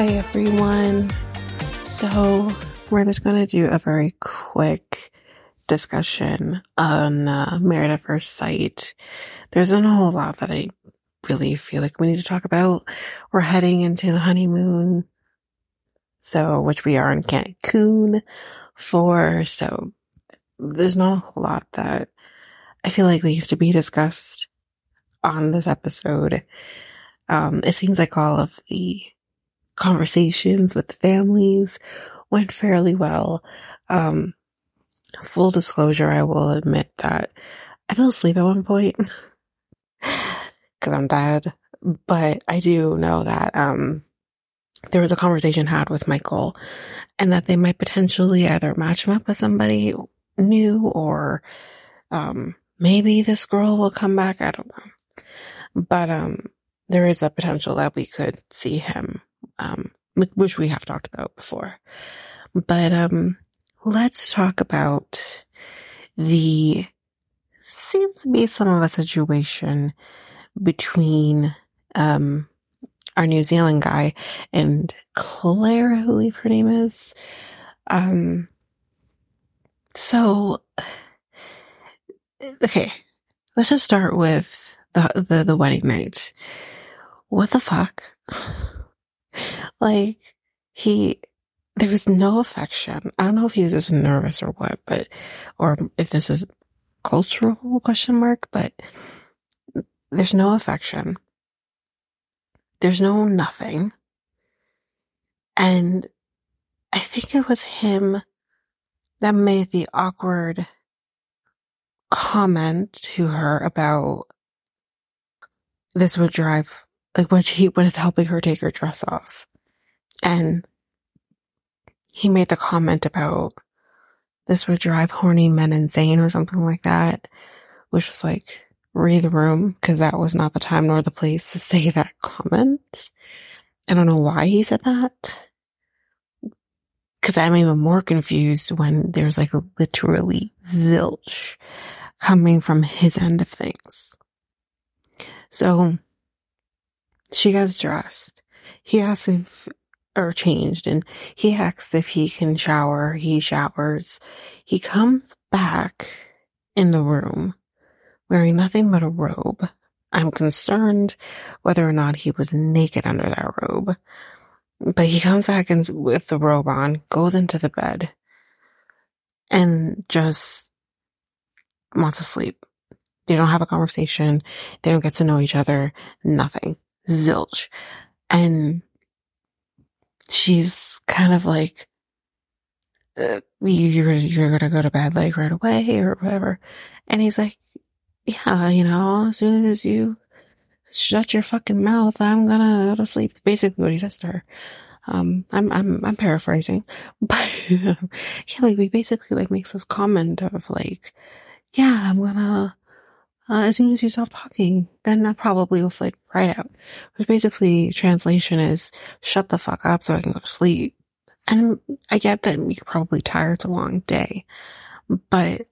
Hi, everyone. So, we're just going to do a very quick discussion on uh, Married at First Sight. There's not a whole lot that I really feel like we need to talk about. We're heading into the honeymoon, so which we are in Cancun for. So, there's not a whole lot that I feel like needs to be discussed on this episode. Um, it seems like all of the conversations with the families went fairly well. Um, full disclosure, I will admit that I fell asleep at one point because I'm dead, but I do know that, um, there was a conversation had with Michael and that they might potentially either match him up with somebody new or, um, maybe this girl will come back. I don't know. But, um, there is a potential that we could see him, um, which we have talked about before. But, um, let's talk about the seems to be some of a situation between, um, our New Zealand guy and Claire, I believe her name is. Um, so okay, let's just start with the, the, the wedding night. What the fuck? Like, he, there was no affection. I don't know if he was just nervous or what, but, or if this is cultural question mark, but there's no affection. There's no nothing. And I think it was him that made the awkward comment to her about this would drive like when she when it's helping her take her dress off. And he made the comment about this would drive horny men insane or something like that, which was like, read the room because that was not the time nor the place to say that comment. I don't know why he said that. Cause I'm even more confused when there's like literally zilch coming from his end of things. So she gets dressed. He asks if, or changed, and he asks if he can shower. He showers. He comes back in the room wearing nothing but a robe. I'm concerned whether or not he was naked under that robe. But he comes back in with the robe on, goes into the bed, and just wants to sleep. They don't have a conversation. They don't get to know each other. Nothing. Zilch. And she's kind of like, uh, you're, you're gonna go to bed like right away or whatever. And he's like, yeah, you know, as soon as you shut your fucking mouth, I'm gonna go to sleep. basically what he says to her. Um, I'm, I'm, I'm paraphrasing, but yeah, like he basically like makes this comment of like, yeah, I'm gonna, uh, as soon as you stop talking, then I probably will flip right out. Which basically translation is shut the fuck up so I can go to sleep. And I get that you're probably tired. It's a long day, but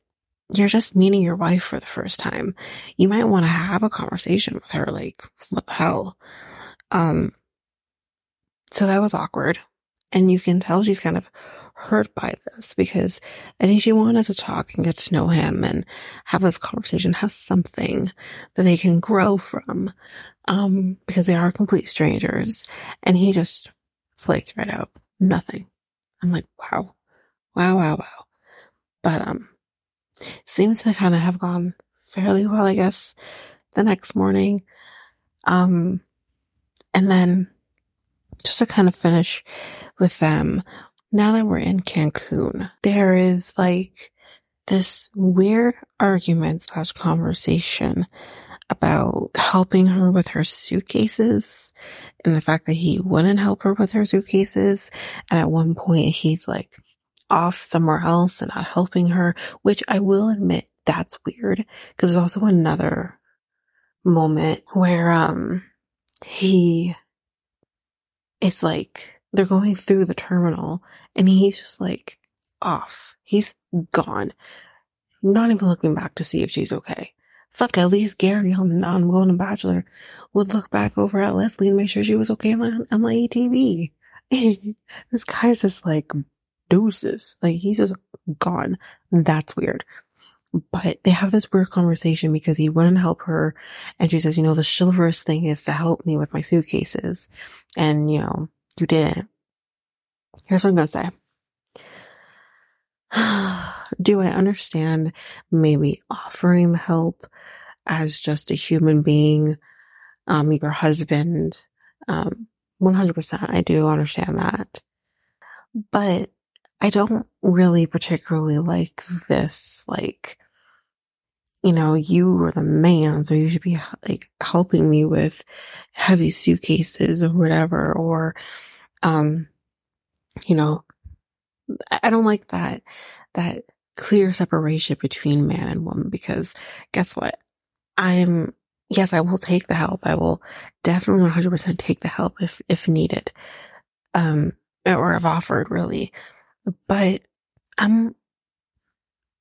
you're just meeting your wife for the first time. You might want to have a conversation with her. Like, what the hell? Um, so that was awkward. And you can tell she's kind of hurt by this because I think she wanted to talk and get to know him and have this conversation, have something that they can grow from. Um, because they are complete strangers and he just flakes right out. Nothing. I'm like, wow, wow, wow, wow. But, um, seems to kind of have gone fairly well, I guess, the next morning. Um, and then just to kind of finish with them, now that we're in Cancun, there is like this weird argument slash conversation about helping her with her suitcases and the fact that he wouldn't help her with her suitcases. And at one point he's like off somewhere else and not helping her, which I will admit that's weird because there's also another moment where, um, he is like they're going through the terminal and he's just like off. He's gone. Not even looking back to see if she's okay. Fuck, at least Gerry on, on Golden Bachelor would look back over at Leslie and make sure she was okay on, the ATV. this guy's just like deuces. Like he's just gone. That's weird. But they have this weird conversation because he wouldn't help her. And she says, you know, the chivalrous thing is to help me with my suitcases. And, you know, you didn't. Here's what I'm going to say. Do I understand maybe offering the help as just a human being, um, your husband? Um, 100%. I do understand that. But I don't really particularly like this, like, you know, you are the man, so you should be like helping me with heavy suitcases or whatever, or, um, you know, I don't like that, that clear separation between man and woman because guess what? I'm, yes, I will take the help. I will definitely 100% take the help if, if needed. Um, or if offered really. But I'm,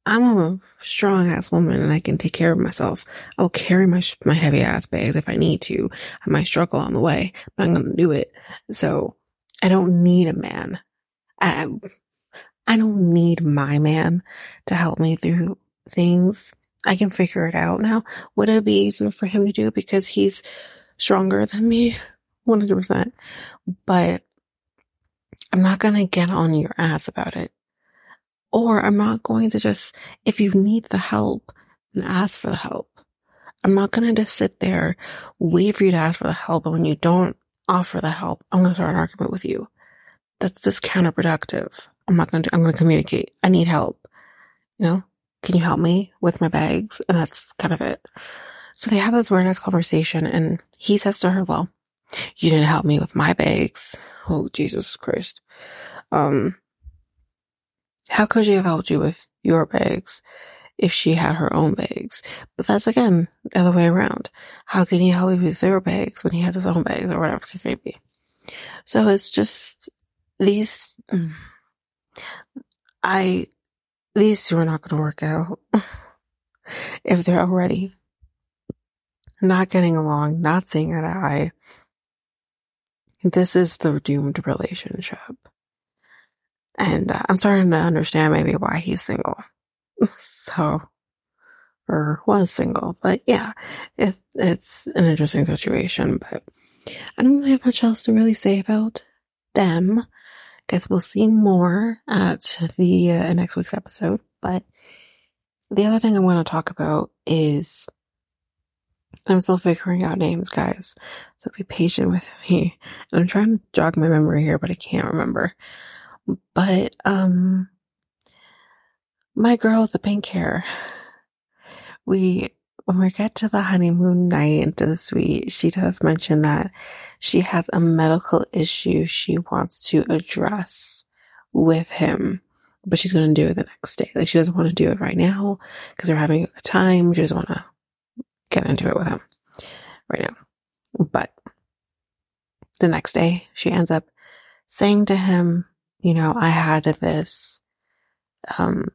I'm a strong ass woman and I can take care of myself. I'll carry my, my heavy ass bags if I need to. I might struggle on the way, but I'm going to do it. So I don't need a man. I, I don't need my man to help me through things. I can figure it out now. Would it be easier for him to do because he's stronger than me? 100%. But I'm not going to get on your ass about it. Or I'm not going to just, if you need the help, then ask for the help. I'm not going to just sit there, wait for you to ask for the help. And when you don't offer the help, I'm going to start an argument with you. That's just counterproductive. I'm not going to, I'm going to communicate. I need help. You know, can you help me with my bags? And that's kind of it. So they have this weird ass conversation and he says to her, well, you didn't help me with my bags. Oh, Jesus Christ. Um, how could she have helped you with your bags if she had her own bags? But that's again, the other way around. How can he help you with their bags when he has his own bags or whatever it may be? So it's just these, I, these two are not going to work out if they're already not getting along, not seeing eye to eye. This is the doomed relationship. And uh, I'm starting to understand maybe why he's single. So, or was single, but yeah, it, it's an interesting situation, but I don't really have much else to really say about them. Guess we'll see more at the uh, next week's episode. But the other thing I want to talk about is I'm still figuring out names, guys. So be patient with me. I'm trying to jog my memory here, but I can't remember. But, um, my girl with the pink hair, we, when we get to the honeymoon night into the suite, she does mention that she has a medical issue she wants to address with him, but she's going to do it the next day. Like she doesn't want to do it right now because they're having a time. She doesn't want to get into it with him right now. But the next day, she ends up saying to him, you know, I had this, um,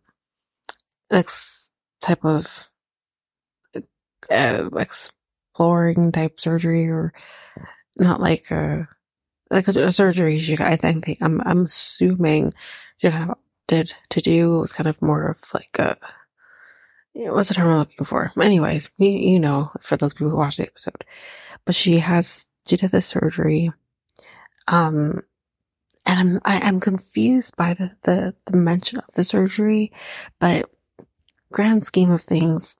this type of, uh, exploring type surgery or not like a, like a, a surgery she, I think, I'm, I'm assuming she kind of did to do. It was kind of more of like a, what's the term I'm looking for? Anyways, you, you know, for those people who watched the episode, but she has, she did the surgery. Um, and I'm, I, am i am confused by the, the, the mention of the surgery, but grand scheme of things,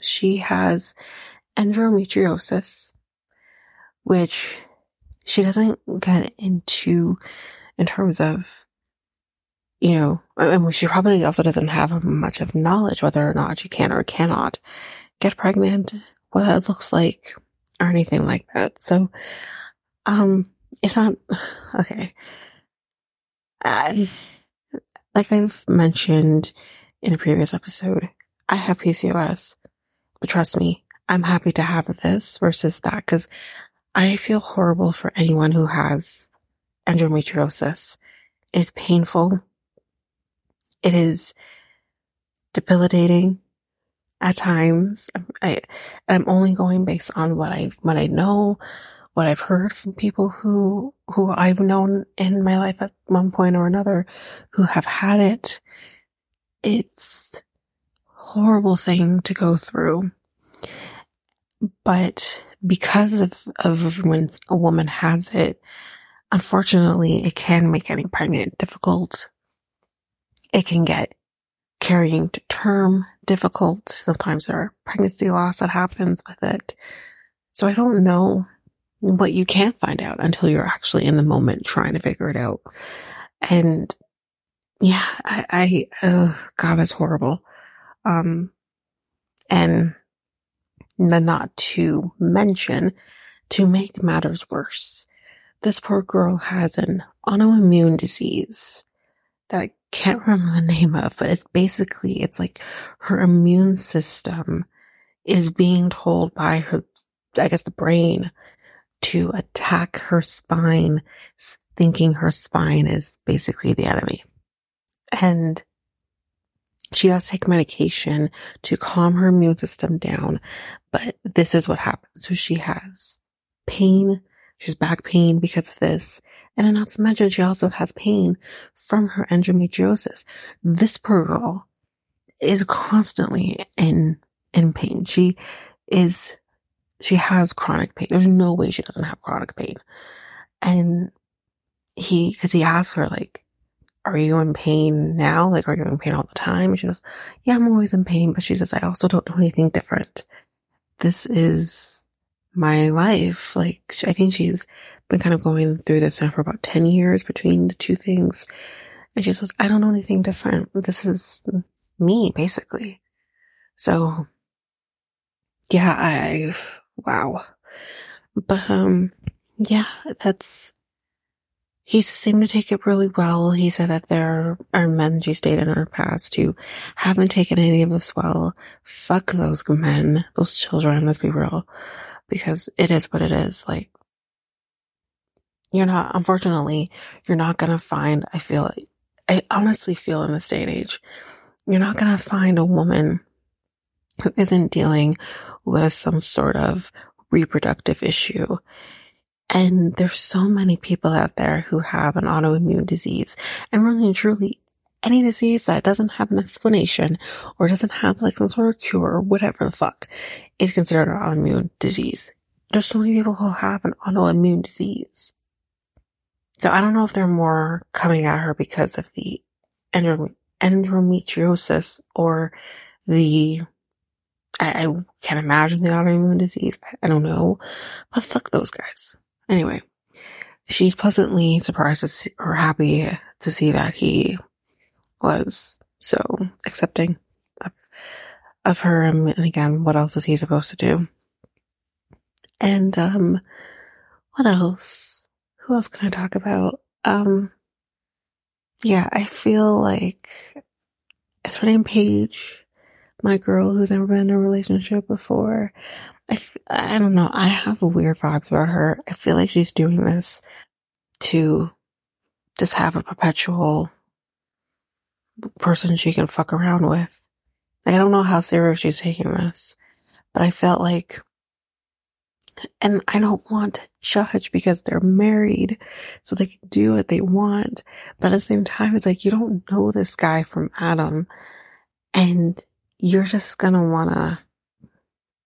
she has endometriosis, which she doesn't get into in terms of you know, and she probably also doesn't have much of knowledge whether or not she can or cannot get pregnant, what that looks like, or anything like that. So, um, it's not, okay. Like I've mentioned in a previous episode, I have PCOS, but trust me, I'm happy to have this versus that because I feel horrible for anyone who has endometriosis. It's painful it is debilitating at times. I, I'm only going based on what I, what I know, what I've heard from people who, who I've known in my life at one point or another who have had it. It's horrible thing to go through. But because of, of when a woman has it, unfortunately, it can make getting pregnant difficult. It can get carrying to term difficult. Sometimes there are pregnancy loss that happens with it. So I don't know what you can't find out until you're actually in the moment trying to figure it out. And yeah, I, I oh God, that's horrible. Um, and not to mention, to make matters worse, this poor girl has an autoimmune disease that can't remember the name of, but it's basically, it's like her immune system is being told by her, I guess the brain to attack her spine, thinking her spine is basically the enemy. And she does take medication to calm her immune system down, but this is what happens. So she has pain. She has back pain because of this. And then not to mention, she also has pain from her endometriosis. This poor girl is constantly in, in pain. She is, she has chronic pain. There's no way she doesn't have chronic pain. And he, cause he asked her like, are you in pain now? Like, are you in pain all the time? And she goes, yeah, I'm always in pain. But she says, I also don't do anything different. This is my life. Like, I think she's been kind of going through this now for about 10 years between the two things. And she says, I don't know anything different. This is me, basically. So, yeah, I, wow. But, um, yeah, that's, he seemed to take it really well. He said that there are men she's dated in her past who haven't taken any of this well. Fuck those men, those children, let's be real. Because it is what it is. Like, you're not, unfortunately, you're not gonna find, I feel, I honestly feel in this day and age, you're not gonna find a woman who isn't dealing with some sort of reproductive issue and there's so many people out there who have an autoimmune disease and really and truly any disease that doesn't have an explanation or doesn't have like some sort of cure or whatever the fuck is considered an autoimmune disease. There's so many people who have an autoimmune disease. So I don't know if they're more coming at her because of the endometriosis or the I, I, can't imagine the autoimmune disease. I, I, don't know. But fuck those guys. Anyway, she's pleasantly surprised see, or happy to see that he was so accepting of, of her. And again, what else is he supposed to do? And, um, what else? Who else can I talk about? Um, yeah, I feel like it's her name Paige, my girl who's never been in a relationship before. I f- I don't know. I have weird vibes about her. I feel like she's doing this to just have a perpetual person she can fuck around with. Like, I don't know how serious she's taking this, but I felt like, and I don't want to judge because they're married, so they can do what they want. But at the same time, it's like, you don't know this guy from Adam, and you're just gonna wanna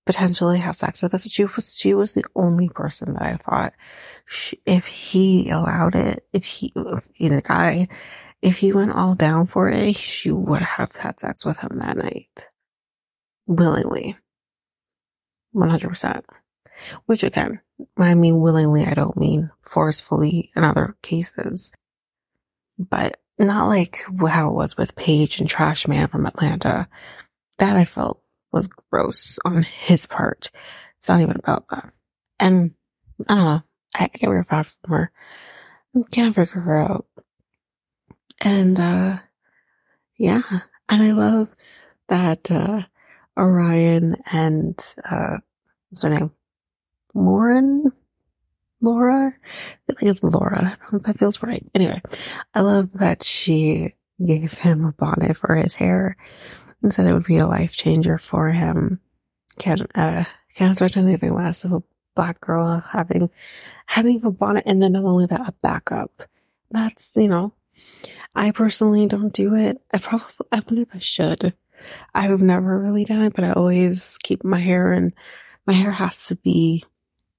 potentially have sex with us. She was, she was the only person that I thought she, if he allowed it, if he, he's a guy, if he went all down for it, she would have had sex with him that night. Willingly. 100%. Which again, when I mean willingly, I don't mean forcefully in other cases. But not like how it was with Paige and Trash Man from Atlanta. That I felt was gross on his part. It's not even about that. And I don't know. I, get weird vibes from her. I can't figure her out. And, uh, yeah. And I love that, uh, Orion and, uh, what's her name? Lauren? Laura? I think it's Laura. That feels right. Anyway, I love that she gave him a bonnet for his hair and said it would be a life changer for him. Can't, uh, can't expect anything less of a black girl having, having a bonnet and then not only that, a backup. That's, you know, I personally don't do it. I probably, I believe I should. I've never really done it, but I always keep my hair and my hair has to be,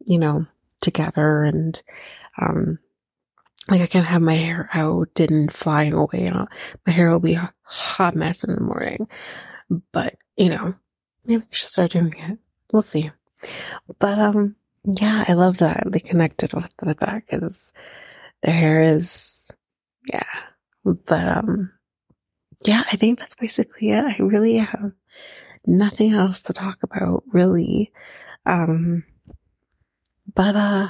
you know, together and, um, like I can't have my hair out and flying away. My hair will be a hot mess in the morning. But, you know, maybe we should start doing it. We'll see. But, um, yeah, I love that they connected with that because their hair is, yeah. But, um, yeah, I think that's basically it. I really have nothing else to talk about, really. Um, but, uh,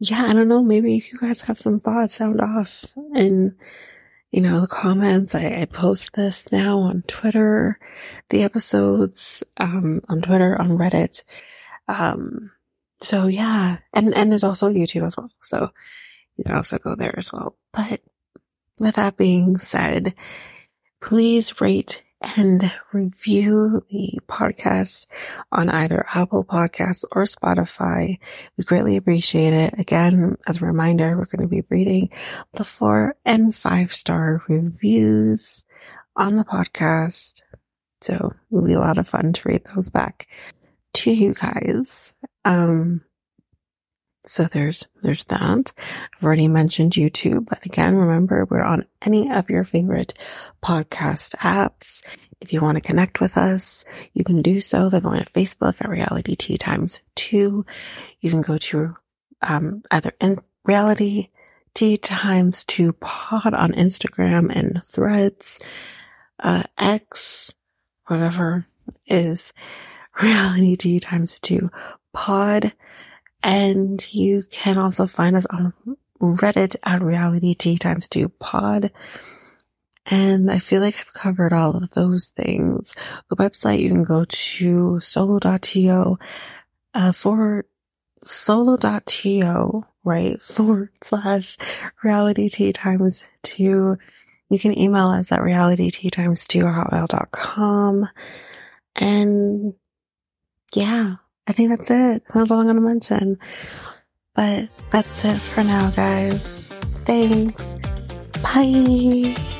yeah, I don't know. Maybe if you guys have some thoughts, sound off in, you know, the comments. I, I post this now on Twitter, the episodes, um, on Twitter, on Reddit. Um, so yeah, and, and there's also YouTube as well. So you can also go there as well. But with that being said, please rate and review the podcast on either Apple Podcasts or Spotify. We greatly appreciate it. Again, as a reminder, we're going to be reading the four and five star reviews on the podcast. So it will be a lot of fun to read those back to you guys. Um, so there's, there's that. I've already mentioned YouTube, but again, remember we're on any of your favorite podcast apps. If you want to connect with us, you can do so by going to Facebook at Reality Tea Times Two. You can go to, um, either in Reality Tea Times Two Pod on Instagram and threads, uh, X, whatever is Reality Tea Times Two Pod. And you can also find us on Reddit at reality Tea times two pod. And I feel like I've covered all of those things. The website, you can go to solo.to, uh, for solo.to, right? Forward slash reality tea times two. You can email us at reality tea times two hotmail.com. And yeah, I think that's it. That's all I'm going to mention. But that's it for now, guys. Thanks. Bye.